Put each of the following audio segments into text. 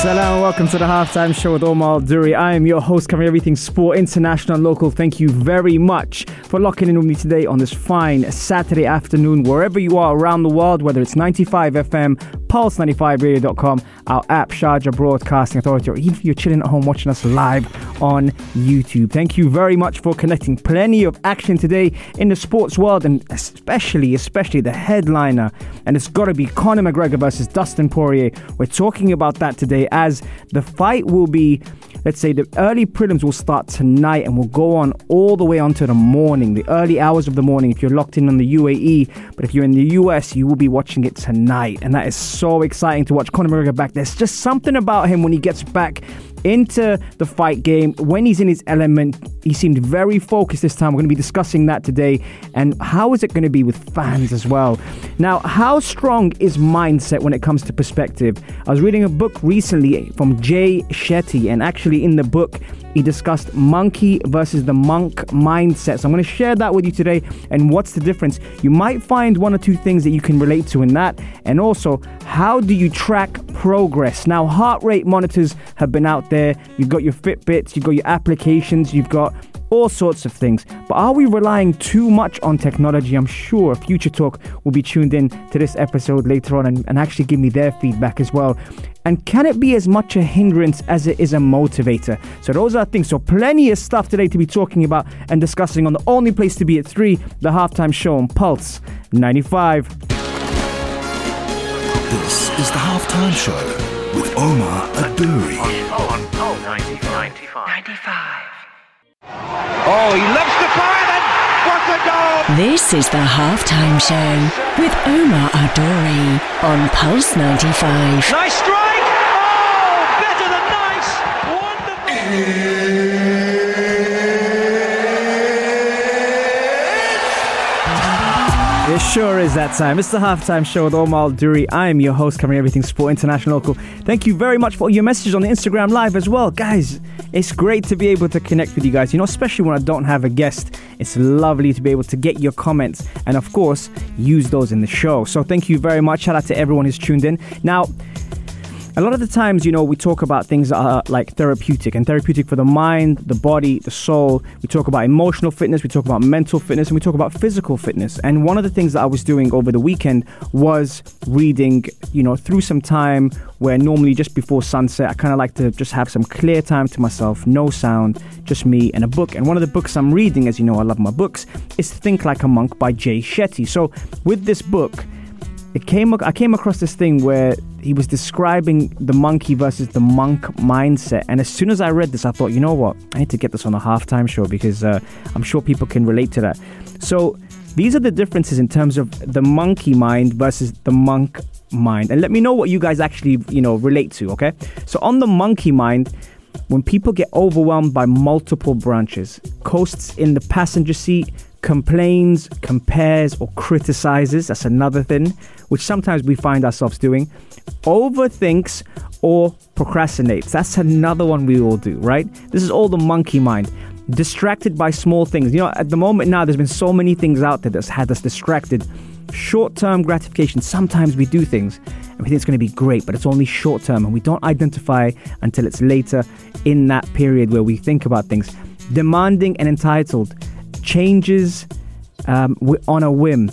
Salam welcome to the halftime show with Omar Duri. I am your host, covering everything sport, international, and local. Thank you very much for locking in with me today on this fine Saturday afternoon, wherever you are around the world, whether it's 95 FM, Pulse95Radio.com, our app, Sharjah Broadcasting Authority, or even if you're chilling at home watching us live on YouTube. Thank you very much for connecting. Plenty of action today in the sports world, and especially, especially the headliner. And it's got to be Conor McGregor versus Dustin Poirier. We're talking about that today as the fight will be let's say the early prelims will start tonight and will go on all the way onto the morning, the early hours of the morning if you're locked in on the UAE. But if you're in the US, you will be watching it tonight. And that is so exciting to watch Conor McGregor back. There's just something about him when he gets back into the fight game. When he's in his element he seemed very focused this time. We're going to be discussing that today. And how is it going to be with fans as well? Now how strong is mindset when it comes to perspective? I was reading a book recently from jay shetty and actually in the book he discussed monkey versus the monk mindset. So I'm going to share that with you today and what's the difference. You might find one or two things that you can relate to in that. And also, how do you track progress? Now, heart rate monitors have been out there. You've got your Fitbits, you've got your applications, you've got all sorts of things. But are we relying too much on technology? I'm sure Future Talk will be tuned in to this episode later on and, and actually give me their feedback as well. And can it be as much a hindrance as it is a motivator? So those are things. So plenty of stuff today to be talking about and discussing on the only place to be at 3, the halftime show on Pulse 95. This is the Halftime Show with Omar Aduri. On Pulse 95. Oh, he loves the fire and what a goal! This is the halftime show with Omar Adori on Pulse 95. Nice strike! Oh, better than nice! Wonderful! It sure is that time. It's the halftime show with Omar Duri. I am your host, covering everything sport, international, local. Thank you very much for your messages on the Instagram Live as well. Guys, it's great to be able to connect with you guys. You know, especially when I don't have a guest, it's lovely to be able to get your comments and, of course, use those in the show. So thank you very much. Shout out to everyone who's tuned in. Now, a lot of the times, you know, we talk about things that are like therapeutic and therapeutic for the mind, the body, the soul. We talk about emotional fitness, we talk about mental fitness, and we talk about physical fitness. And one of the things that I was doing over the weekend was reading, you know, through some time where normally just before sunset, I kind of like to just have some clear time to myself, no sound, just me and a book. And one of the books I'm reading, as you know, I love my books, is Think Like a Monk by Jay Shetty. So with this book, it came I came across this thing where he was describing the monkey versus the monk mindset and as soon as I read this I thought you know what? I need to get this on a halftime show because uh, I'm sure people can relate to that. So these are the differences in terms of the monkey mind versus the monk mind and let me know what you guys actually you know relate to okay? So on the monkey mind when people get overwhelmed by multiple branches coasts in the passenger seat complains, compares, or criticizes. That's another thing, which sometimes we find ourselves doing. Overthinks or procrastinates. That's another one we all do, right? This is all the monkey mind. Distracted by small things. You know, at the moment now, there's been so many things out there that's had us distracted. Short term gratification. Sometimes we do things and we think it's going to be great, but it's only short term and we don't identify until it's later in that period where we think about things. Demanding and entitled changes um, on a whim.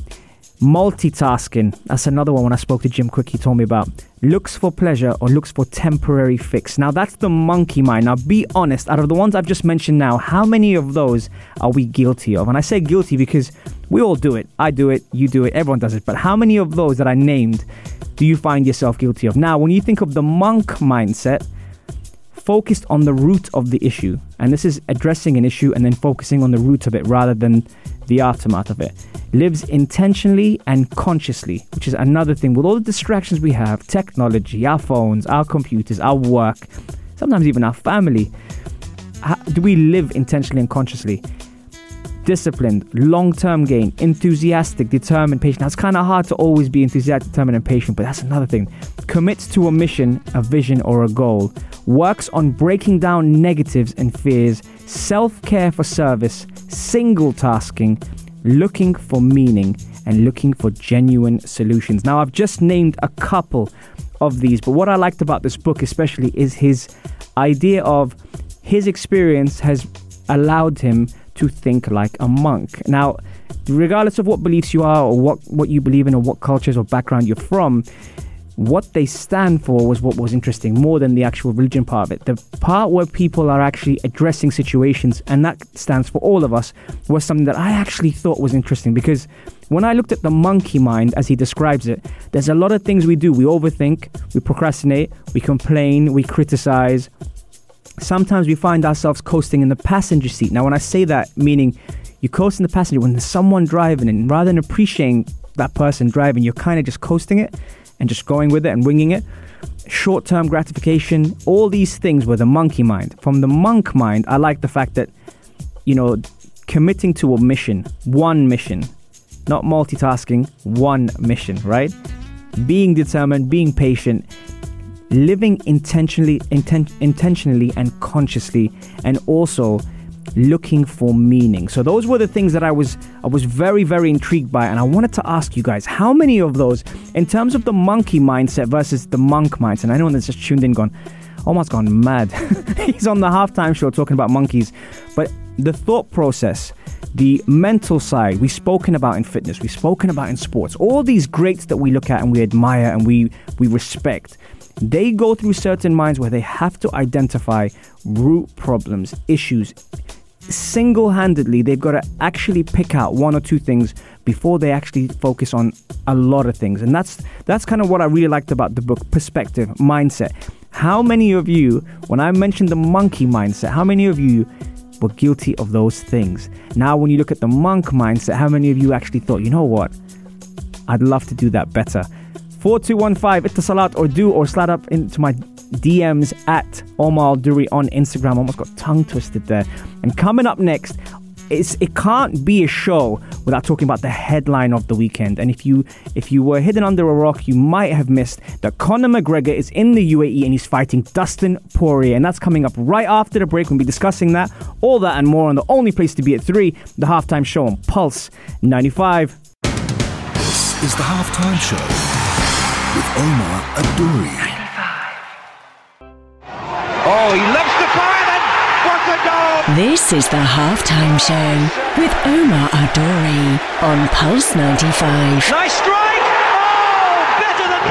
Multitasking, that's another one when I spoke to Jim Kwik, he told me about. Looks for pleasure or looks for temporary fix. Now, that's the monkey mind. Now, be honest, out of the ones I've just mentioned now, how many of those are we guilty of? And I say guilty because we all do it. I do it, you do it, everyone does it. But how many of those that I named do you find yourself guilty of? Now, when you think of the monk mindset, focused on the root of the issue. And this is addressing an issue and then focusing on the root of it rather than the aftermath of it. Lives intentionally and consciously, which is another thing. With all the distractions we have technology, our phones, our computers, our work, sometimes even our family do we live intentionally and consciously? Disciplined, long term gain, enthusiastic, determined, patient. Now, it's kind of hard to always be enthusiastic, determined, and patient, but that's another thing. Commits to a mission, a vision, or a goal. Works on breaking down negatives and fears. Self care for service. Single tasking. Looking for meaning and looking for genuine solutions. Now, I've just named a couple of these, but what I liked about this book, especially, is his idea of his experience has allowed him to think like a monk. Now, regardless of what beliefs you are or what, what you believe in or what cultures or background you're from, what they stand for was what was interesting more than the actual religion part of it. The part where people are actually addressing situations, and that stands for all of us, was something that I actually thought was interesting because when I looked at the monkey mind as he describes it, there's a lot of things we do. We overthink, we procrastinate, we complain, we criticize, sometimes we find ourselves coasting in the passenger seat. Now, when I say that, meaning you coast in the passenger when there's someone driving, and rather than appreciating that person driving, you're kind of just coasting it and just going with it and winging it. Short term gratification, all these things were the monkey mind. From the monk mind, I like the fact that, you know, committing to a mission, one mission, not multitasking, one mission, right? Being determined, being patient, living intentionally inten- intentionally and consciously and also looking for meaning. So those were the things that I was I was very very intrigued by and I wanted to ask you guys how many of those in terms of the monkey mindset versus the monk mindset. I know that's just tuned in gone almost gone mad. He's on the halftime show talking about monkeys, but the thought process, the mental side, we've spoken about in fitness, we've spoken about in sports, all these greats that we look at and we admire and we we respect they go through certain minds where they have to identify root problems, issues. Single handedly, they've got to actually pick out one or two things before they actually focus on a lot of things. And that's that's kind of what I really liked about the book perspective, mindset. How many of you, when I mentioned the monkey mindset, how many of you were guilty of those things? Now, when you look at the monk mindset, how many of you actually thought, you know what? I'd love to do that better. 4215 salat or do or slide up into my DMs at Omar Duri on Instagram. Almost got tongue twisted there. And coming up next, it's, it can't be a show without talking about the headline of the weekend. And if you if you were hidden under a rock, you might have missed that Conor McGregor is in the UAE and he's fighting Dustin Poirier, and that's coming up right after the break. We'll be discussing that, all that, and more on the only place to be at three, the halftime show on Pulse 95. This is the halftime show with Omar Adouri. Oh, he loves to fire then. What a goal! This is the halftime show with Omar Adouri on Pulse 95. Nice strike! Oh, better than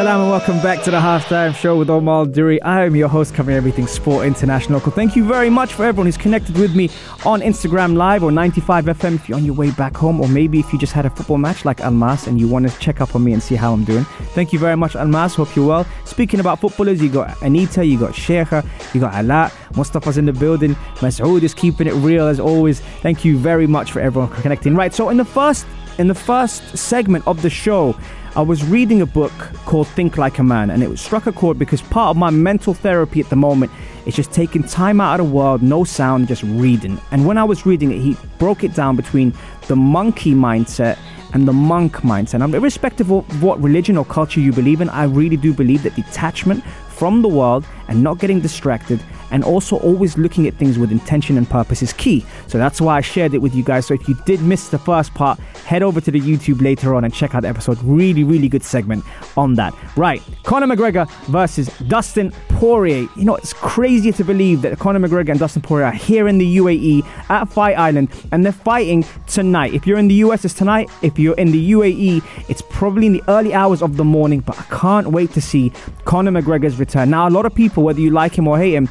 Salam and welcome back to the halftime show with Omar Duri. I am your host covering everything sport international. Thank you very much for everyone who's connected with me on Instagram Live or 95 FM if you're on your way back home, or maybe if you just had a football match like Almas and you want to check up on me and see how I'm doing. Thank you very much, Almas. Hope you're well. Speaking about footballers, you got Anita, you got Sheikha, you got Ala, Mustafa's in the building, Masoud is keeping it real as always. Thank you very much for everyone connecting. Right, so in the first in the first segment of the show, I was reading a book called Think Like a Man, and it struck a chord because part of my mental therapy at the moment is just taking time out of the world, no sound, just reading. And when I was reading it, he broke it down between the monkey mindset and the monk mindset. And irrespective of what religion or culture you believe in, I really do believe that detachment from the world and not getting distracted and also always looking at things with intention and purpose is key. So that's why I shared it with you guys. So if you did miss the first part, head over to the YouTube later on and check out the episode. Really, really good segment on that. Right, Conor McGregor versus Dustin Poirier. You know, it's crazy to believe that Conor McGregor and Dustin Poirier are here in the UAE at Fight Island and they're fighting tonight. If you're in the US, it's tonight. If you're in the UAE, it's probably in the early hours of the morning. But I can't wait to see Conor McGregor's return. Now, a lot of people, whether you like him or hate him,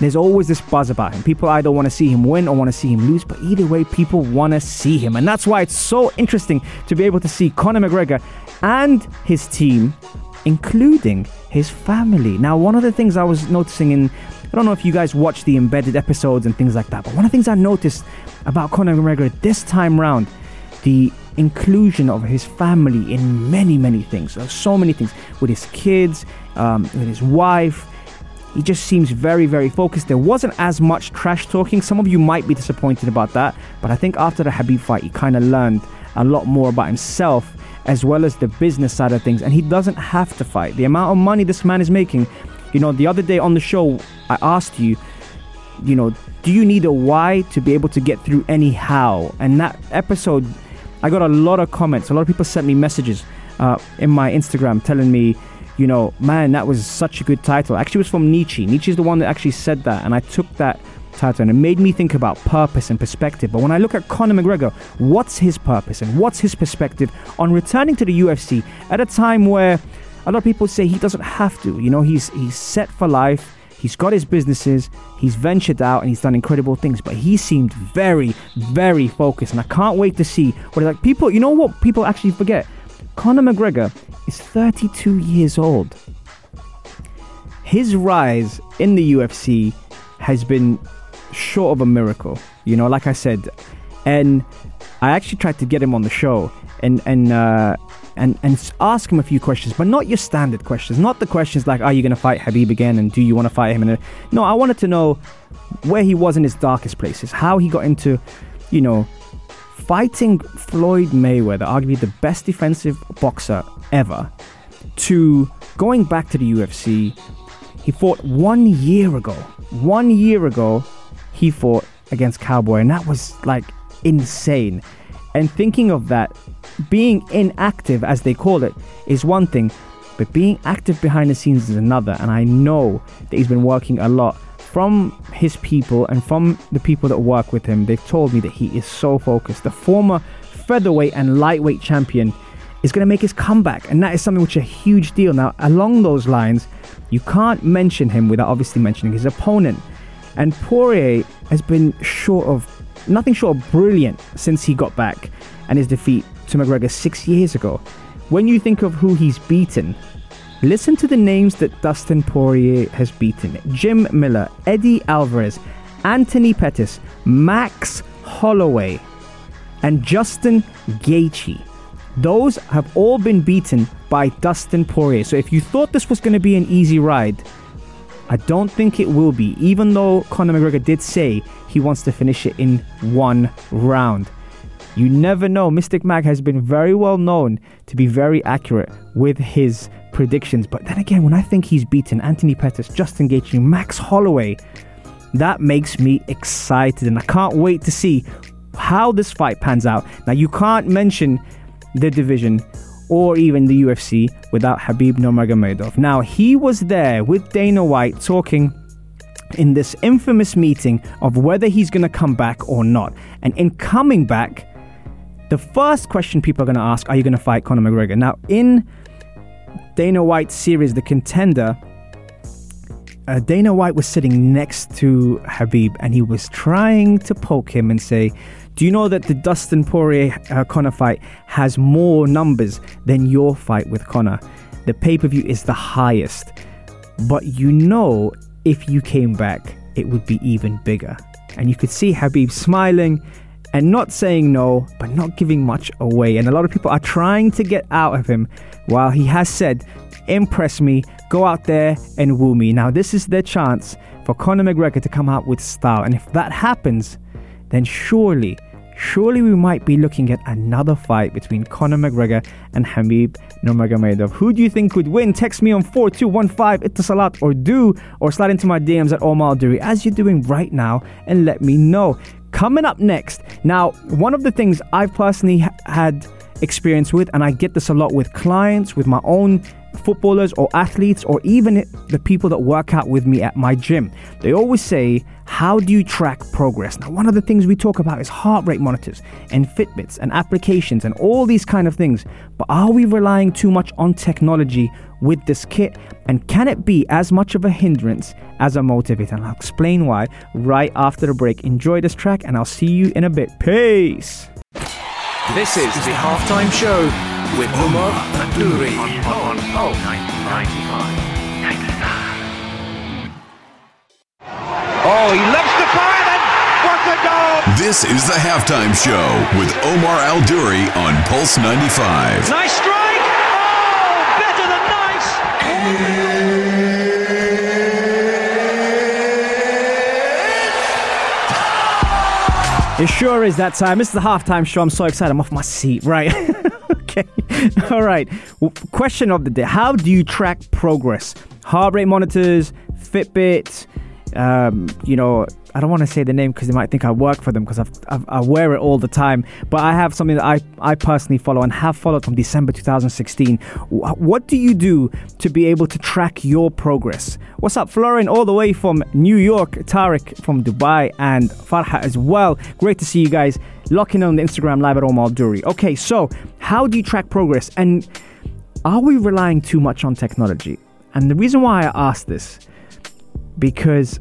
there's always this buzz about him. People either want to see him win or want to see him lose, but either way, people want to see him. And that's why it's so interesting to be able to see Conor McGregor and his team, including his family. Now, one of the things I was noticing in, I don't know if you guys watch the embedded episodes and things like that, but one of the things I noticed about Conor McGregor this time round, the inclusion of his family in many, many things. So many things with his kids, um, with his wife. He just seems very, very focused. There wasn't as much trash talking. Some of you might be disappointed about that, but I think after the Khabib fight, he kind of learned a lot more about himself as well as the business side of things. And he doesn't have to fight. The amount of money this man is making, you know, the other day on the show, I asked you, you know, do you need a why to be able to get through anyhow? And that episode, I got a lot of comments. A lot of people sent me messages uh, in my Instagram telling me, you know, man, that was such a good title. Actually, it was from Nietzsche. Nietzsche is the one that actually said that, and I took that title and it made me think about purpose and perspective. But when I look at Conor McGregor, what's his purpose and what's his perspective on returning to the UFC at a time where a lot of people say he doesn't have to. You know, he's he's set for life. He's got his businesses, he's ventured out and he's done incredible things, but he seemed very, very focused. And I can't wait to see what like people, you know what people actually forget? Conor McGregor is 32 years old. His rise in the UFC has been short of a miracle, you know, like I said. And I actually tried to get him on the show and, and, uh, and and ask him a few questions, but not your standard questions. Not the questions like, "Are you going to fight Khabib again?" and "Do you want to fight him?" And no, I wanted to know where he was in his darkest places, how he got into, you know, fighting Floyd Mayweather, arguably the best defensive boxer ever, to going back to the UFC. He fought one year ago. One year ago, he fought against Cowboy, and that was like insane. And thinking of that, being inactive, as they call it, is one thing, but being active behind the scenes is another. And I know that he's been working a lot from his people and from the people that work with him. They've told me that he is so focused. The former featherweight and lightweight champion is going to make his comeback, and that is something which is a huge deal. Now, along those lines, you can't mention him without obviously mentioning his opponent. And Poirier has been short of nothing short of brilliant since he got back and his defeat to McGregor six years ago. When you think of who he's beaten, listen to the names that Dustin Poirier has beaten Jim Miller, Eddie Alvarez, Anthony Pettis, Max Holloway, and Justin Gaethje. Those have all been beaten by Dustin Poirier. So if you thought this was going to be an easy ride, I don't think it will be, even though Conor McGregor did say he wants to finish it in one round. You never know. Mystic Mac has been very well known to be very accurate with his predictions. But then again, when I think he's beaten Anthony Pettis, Justin Gaethje, Max Holloway, that makes me excited. And I can't wait to see how this fight pans out. Now, you can't mention the division or even the UFC without Khabib Nurmagomedov. Now, he was there with Dana White talking in this infamous meeting of whether he's going to come back or not. And in coming back, the first question people are going to ask, are you going to fight Conor McGregor? Now, in Dana White series, The Contender, uh, Dana White was sitting next to Khabib and he was trying to poke him and say, do you know that the Dustin Poirier uh, Conor fight has more numbers than your fight with Conor? The pay per view is the highest. But you know, if you came back, it would be even bigger. And you could see Khabib smiling and not saying no, but not giving much away. And a lot of people are trying to get out of him while he has said, impress me, go out there and woo me. Now, this is their chance for Conor McGregor to come out with style. And if that happens, then surely surely we might be looking at another fight between Conor McGregor and Khabib Nurmagomedov. Who do you think would win? Text me on 4215 Etisalat or do or slide into my DMs at Omar Duri as you're doing right now and let me know. Coming up next. Now, one of the things I've personally had experience with, and I get this a lot with clients, with my own footballers or athletes, or even the people that work out with me at my gym. They always say, How do you track progress? Now, one of the things we talk about is heart rate monitors and Fitbits and applications and all these kind of things. But are we relying too much on technology with this kit? And can it be as much of a hindrance as a motivator? And I'll explain why right after the break. Enjoy this track, and I'll see you in a bit. Peace. This is the halftime show with Omar Adouri on, on, on Pulse 95. 95. Oh, he loves the fire then! What a goal! This is the halftime show with Omar Al Duri on Pulse 95. Nice strike! Oh, better than nice! It sure is that time. It's the halftime show. I'm so excited. I'm off my seat. Right. okay. All right. Well, question of the day How do you track progress? Heart rate monitors, Fitbit, um, you know, I don't want to say the name because they might think I work for them because I wear it all the time. But I have something that I, I personally follow and have followed from December 2016. Wh- What do you do to be able to track your progress? What's up, Florian, all the way from New York, Tarek from Dubai, and Farha as well. Great to see you guys locking on the Instagram live at Omar Duri. Okay, so how do you track progress? And are we relying too much on technology? And the reason why I ask this, because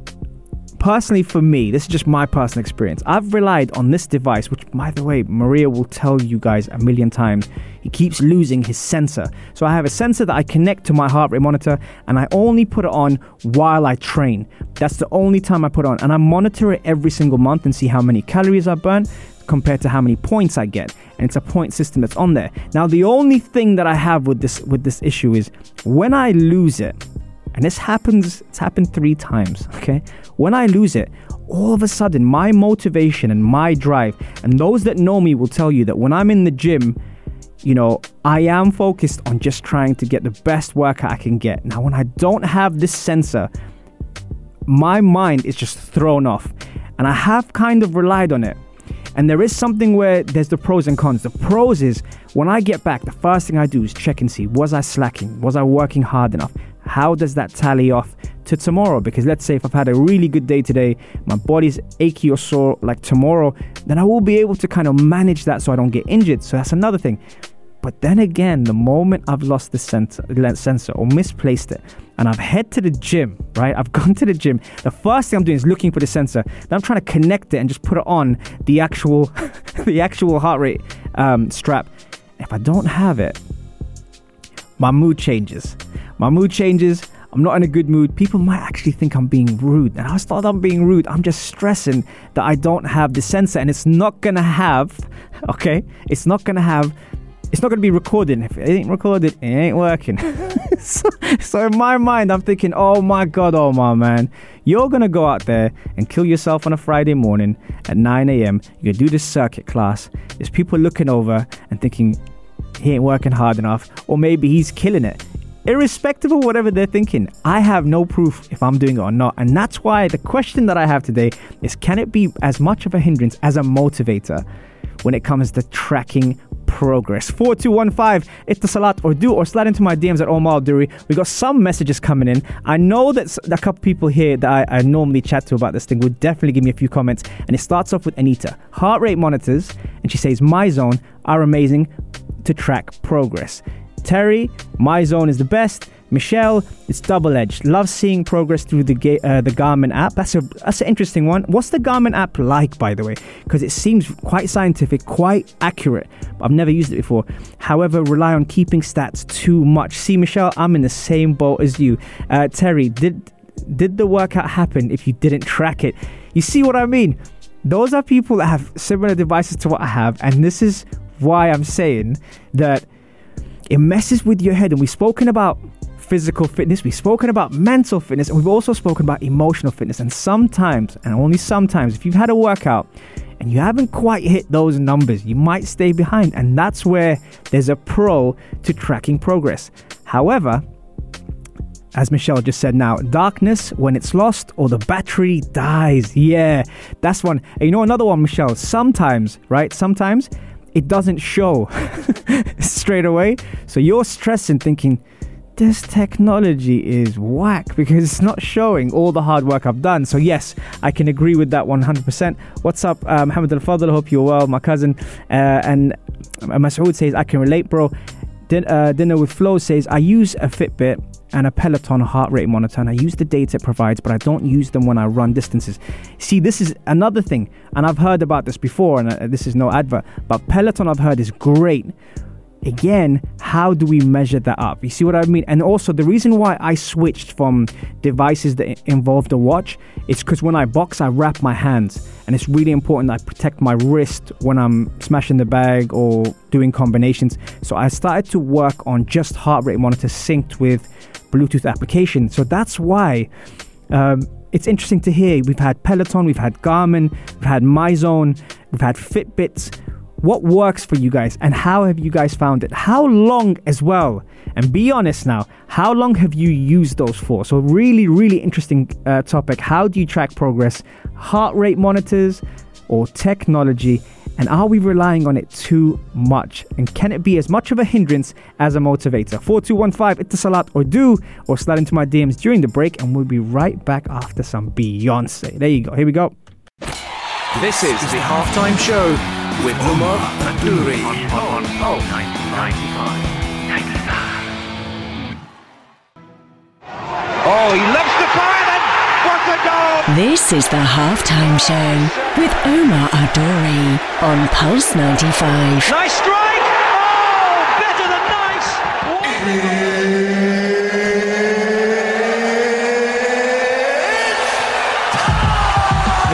personally for me, this is just my personal experience. I've relied on this device, which, by the way, Maria will tell you guys a million times. He keeps losing his sensor. So I have a sensor that I connect to my heart rate monitor, and I only put it on while I train. That's the only time I put it on, and I monitor it every single month and see how many calories I burn compared to how many points I get. And it's a point system that's on there. Now the only thing that I have with this with this issue is when I lose it, and this happens it's happened three times okay when i lose it all of a sudden my motivation and my drive and those that know me will tell you that when i'm in the gym you know i am focused on just trying to get the best workout i can get now when i don't have this sensor my mind is just thrown off and i have kind of relied on it and there is something where there's the pros and cons. The pros is when I get back, the first thing I do is check and see was I slacking? Was I working hard enough? How does that tally off to tomorrow? Because let's say if I've had a really good day today, my body's achy or sore like tomorrow, then I will be able to kind of manage that so I don't get injured. So that's another thing. But then again, the moment I've lost the sensor, or misplaced it, and I've head to the gym, right? I've gone to the gym. The first thing I'm doing is looking for the sensor. Then I'm trying to connect it and just put it on the actual, the actual heart rate um, strap. If I don't have it, my mood changes. My mood changes. I'm not in a good mood. People might actually think I'm being rude. And I thought I'm being rude. I'm just stressing that I don't have the sensor and it's not gonna have, okay? It's not gonna have it's not going to be recorded. If it ain't recorded, it ain't working. so, so, in my mind, I'm thinking, oh my God, oh my man, you're going to go out there and kill yourself on a Friday morning at 9 a.m. You're going to do this circuit class. There's people looking over and thinking he ain't working hard enough, or maybe he's killing it. Irrespective of whatever they're thinking, I have no proof if I'm doing it or not. And that's why the question that I have today is can it be as much of a hindrance as a motivator when it comes to tracking progress. 4215 Salat or do or slide into my DMs at Omar Duri. We got some messages coming in. I know that a couple people here that I, I normally chat to about this thing would definitely give me a few comments. And it starts off with Anita. Heart rate monitors, and she says, My zone are amazing to track progress. Terry, MyZone is the best. Michelle, it's double edged. Love seeing progress through the ga- uh, the Garmin app. That's a that's an interesting one. What's the Garmin app like, by the way? Because it seems quite scientific, quite accurate. I've never used it before. However, rely on keeping stats too much. See, Michelle, I'm in the same boat as you. Uh, Terry, did did the workout happen if you didn't track it? You see what I mean? Those are people that have similar devices to what I have, and this is why I'm saying that it messes with your head. And we've spoken about physical fitness, we've spoken about mental fitness, and we've also spoken about emotional fitness. And sometimes, and only sometimes, if you've had a workout and you haven't quite hit those numbers, you might stay behind. And that's where there's a pro to tracking progress. However, as Michelle just said now, darkness when it's lost or the battery dies. Yeah, that's one. And you know another one, Michelle? Sometimes, right? Sometimes it doesn't show straight away. So you're stressing, thinking, this technology is whack because it's not showing all the hard work I've done. So, yes, I can agree with that 100%. What's up, uh, Mohammed Al Fadl? Hope you're well, my cousin. Uh, and Masoud says, I can relate, bro. Din- uh, Dinner with Flo says, I use a Fitbit and a Peloton heart rate monitor, and I use the data it provides, but I don't use them when I run distances. See, this is another thing, and I've heard about this before, and uh, this is no advert, but Peloton I've heard is great again, how do we measure that up? You see what I mean? And also, the reason why I switched from devices that involve the watch is because when I box, I wrap my hands, and it's really important I protect my wrist when I'm smashing the bag or doing combinations. So I started to work on just heart rate monitor synced with Bluetooth application. So that's why. Um, it's interesting to hear. We've had Peloton, we've had Garmin, we've had MyZone, we've had Fitbits what works for you guys and how have you guys found it? How long as well? And be honest now, how long have you used those for? So, really, really interesting uh, topic. How do you track progress? Heart rate monitors or technology? And are we relying on it too much? And can it be as much of a hindrance as a motivator? 4215 Etisalat or do or slide into my DMs during the break, and we'll be right back after some Beyonce. There you go. Here we go. This is the halftime show with Umar Adouri on, on, 95. Oh, he loves the fire and what a goal! This is the halftime show with Omar Adori on Pulse 95. Nice strike! Oh, better than nice!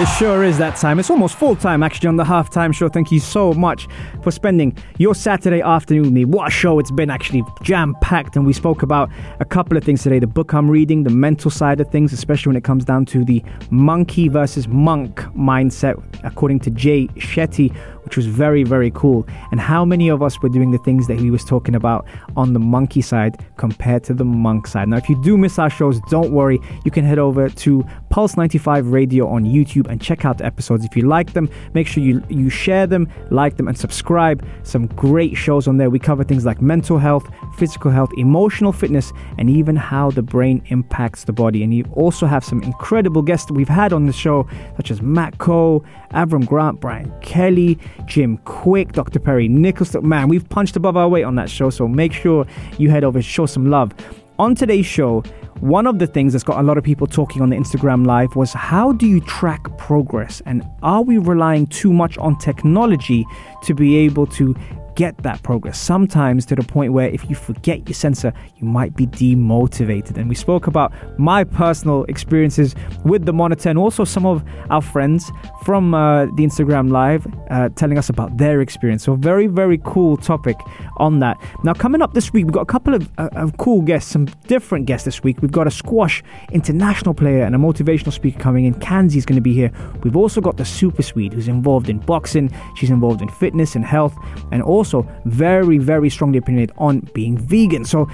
It sure is that time. It's almost full time actually on the halftime show. Thank you so much for spending your Saturday afternoon with me. What a show it's been actually jam packed. And we spoke about a couple of things today the book I'm reading, the mental side of things, especially when it comes down to the monkey versus monk mindset, according to Jay Shetty which was very, very cool. And how many of us were doing the things that he was talking about on the monkey side compared to the monk side. Now, if you do miss our shows, don't worry. You can head over to Pulse 95 Radio on YouTube and check out the episodes. If you like them, make sure you, you share them, like them, and subscribe. Some great shows on there. We cover things like mental health, physical health, emotional fitness, and even how the brain impacts the body. And you also have some incredible guests that we've had on the show, such as Matt Coe, Avram Grant, Brian Kelly, Jim Kwik, Dr. Perry Nichols. Man, we've punched above our weight on that show, so make sure you head over, show some love. On today's show, one of the things that's got a lot of people talking on the Instagram live was how do you track progress and are we relying too much on technology to be able to get that progress. Sometimes to the point where if you forget your sensor, you might be demotivated. And we spoke about my personal experiences with the monitor and also some of our friends from uh, the Instagram Live uh, telling us about their experience. So, very, very cool topic on that. Now, coming up this week, we've got a couple of, uh, of cool guests, some different guests this week. We've got a squash international player and a motivational speaker coming in. Kanzi's going to be here. We've also got the Super Swede who's involved in boxing, she's involved in fitness and health, and also also very, very strongly opinionated on being vegan. So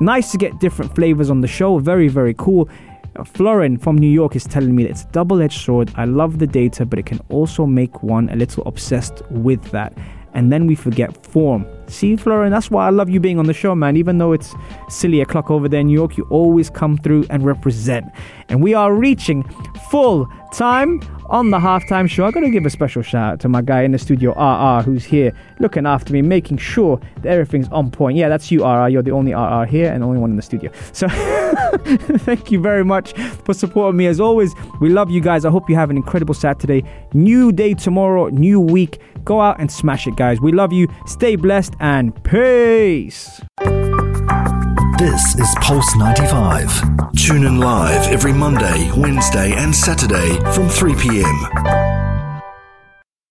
nice to get different flavors on the show. Very, very cool. Uh, Florin from New York is telling me that it's a double edged sword. I love the data, but it can also make one a little obsessed with that. And then we forget form. See, Florin, that's why I love you being on the show, man. Even though it's silly o'clock over there in New York, you always come through and represent. And we are reaching full time on the halftime show. I gotta give a special shout out to my guy in the studio, RR, who's here looking after me, making sure that everything's on point. Yeah, that's you, RR. You're the only RR here and the only one in the studio. So thank you very much for supporting me. As always, we love you guys. I hope you have an incredible Saturday. New day tomorrow, new week. Go out and smash it, guys. We love you. Stay blessed and peace. This is Pulse 95. Tune in live every Monday, Wednesday, and Saturday from 3 p.m.